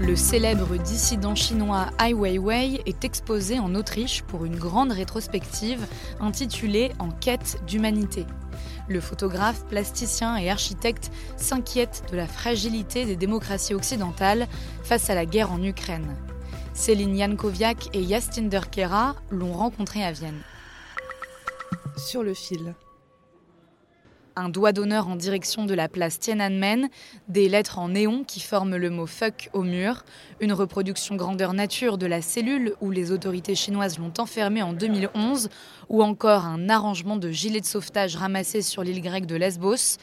Le célèbre dissident chinois Ai Weiwei est exposé en Autriche pour une grande rétrospective intitulée En quête d'humanité. Le photographe, plasticien et architecte s'inquiète de la fragilité des démocraties occidentales face à la guerre en Ukraine. Céline Jankoviak et Yastinder Kera l'ont rencontré à Vienne. Sur le fil. Un doigt d'honneur en direction de la place Tiananmen, des lettres en néon qui forment le mot fuck au mur, une reproduction grandeur nature de la cellule où les autorités chinoises l'ont enfermé en 2011, ou encore un arrangement de gilets de sauvetage ramassés sur l'île grecque de Lesbos.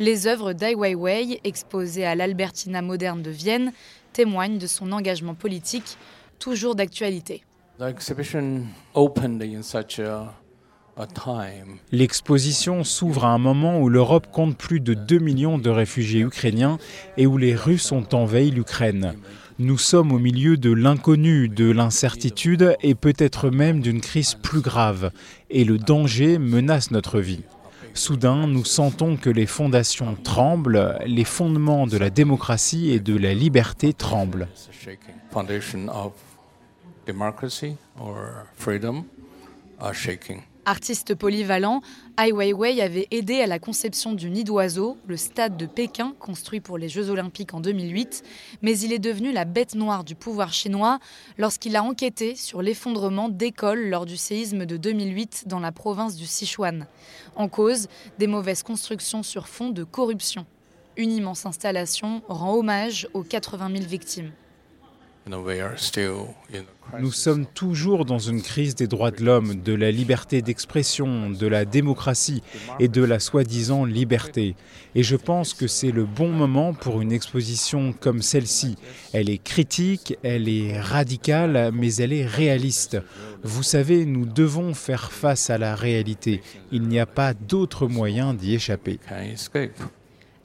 Les œuvres d'Ai Weiwei, exposées à l'Albertina moderne de Vienne, témoignent de son engagement politique, toujours d'actualité. L'exposition s'ouvre à un moment où l'Europe compte plus de 2 millions de réfugiés ukrainiens et où les Russes ont envahi l'Ukraine. Nous sommes au milieu de l'inconnu, de l'incertitude et peut-être même d'une crise plus grave. Et le danger menace notre vie. Soudain, nous sentons que les fondations tremblent, les fondements de la démocratie et de la liberté tremblent. Artiste polyvalent, Ai Weiwei avait aidé à la conception du Nid d'oiseau, le stade de Pékin construit pour les Jeux olympiques en 2008, mais il est devenu la bête noire du pouvoir chinois lorsqu'il a enquêté sur l'effondrement d'écoles lors du séisme de 2008 dans la province du Sichuan. En cause, des mauvaises constructions sur fond de corruption. Une immense installation rend hommage aux 80 000 victimes. Nous sommes toujours dans une crise des droits de l'homme, de la liberté d'expression, de la démocratie et de la soi-disant liberté. Et je pense que c'est le bon moment pour une exposition comme celle-ci. Elle est critique, elle est radicale, mais elle est réaliste. Vous savez, nous devons faire face à la réalité. Il n'y a pas d'autre moyen d'y échapper.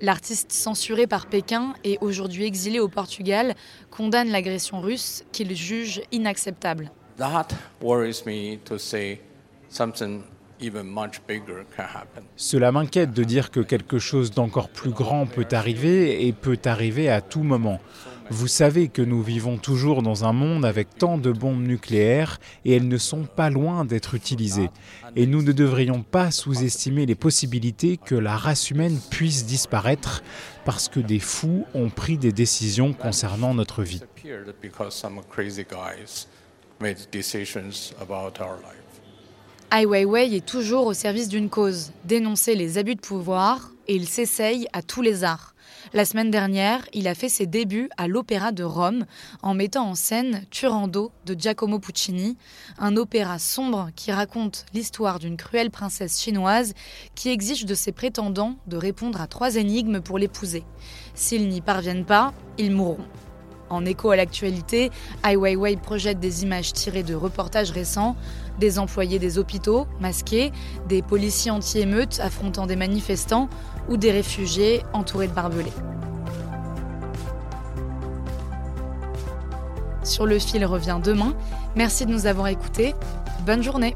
L'artiste censuré par Pékin et aujourd'hui exilé au Portugal condamne l'agression russe qu'il juge inacceptable. Cela m'inquiète de dire que quelque chose d'encore plus grand peut arriver et peut arriver à tout moment. Vous savez que nous vivons toujours dans un monde avec tant de bombes nucléaires et elles ne sont pas loin d'être utilisées. Et nous ne devrions pas sous-estimer les possibilités que la race humaine puisse disparaître parce que des fous ont pris des décisions concernant notre vie. Ai Weiwei est toujours au service d'une cause, dénoncer les abus de pouvoir, et il s'essaye à tous les arts. La semaine dernière, il a fait ses débuts à l'Opéra de Rome en mettant en scène Turando de Giacomo Puccini, un opéra sombre qui raconte l'histoire d'une cruelle princesse chinoise qui exige de ses prétendants de répondre à trois énigmes pour l'épouser. S'ils n'y parviennent pas, ils mourront. En écho à l'actualité, Ai Weiwei projette des images tirées de reportages récents, des employés des hôpitaux masqués, des policiers anti-émeutes affrontant des manifestants ou des réfugiés entourés de barbelés. Sur le fil revient demain. Merci de nous avoir écoutés. Bonne journée.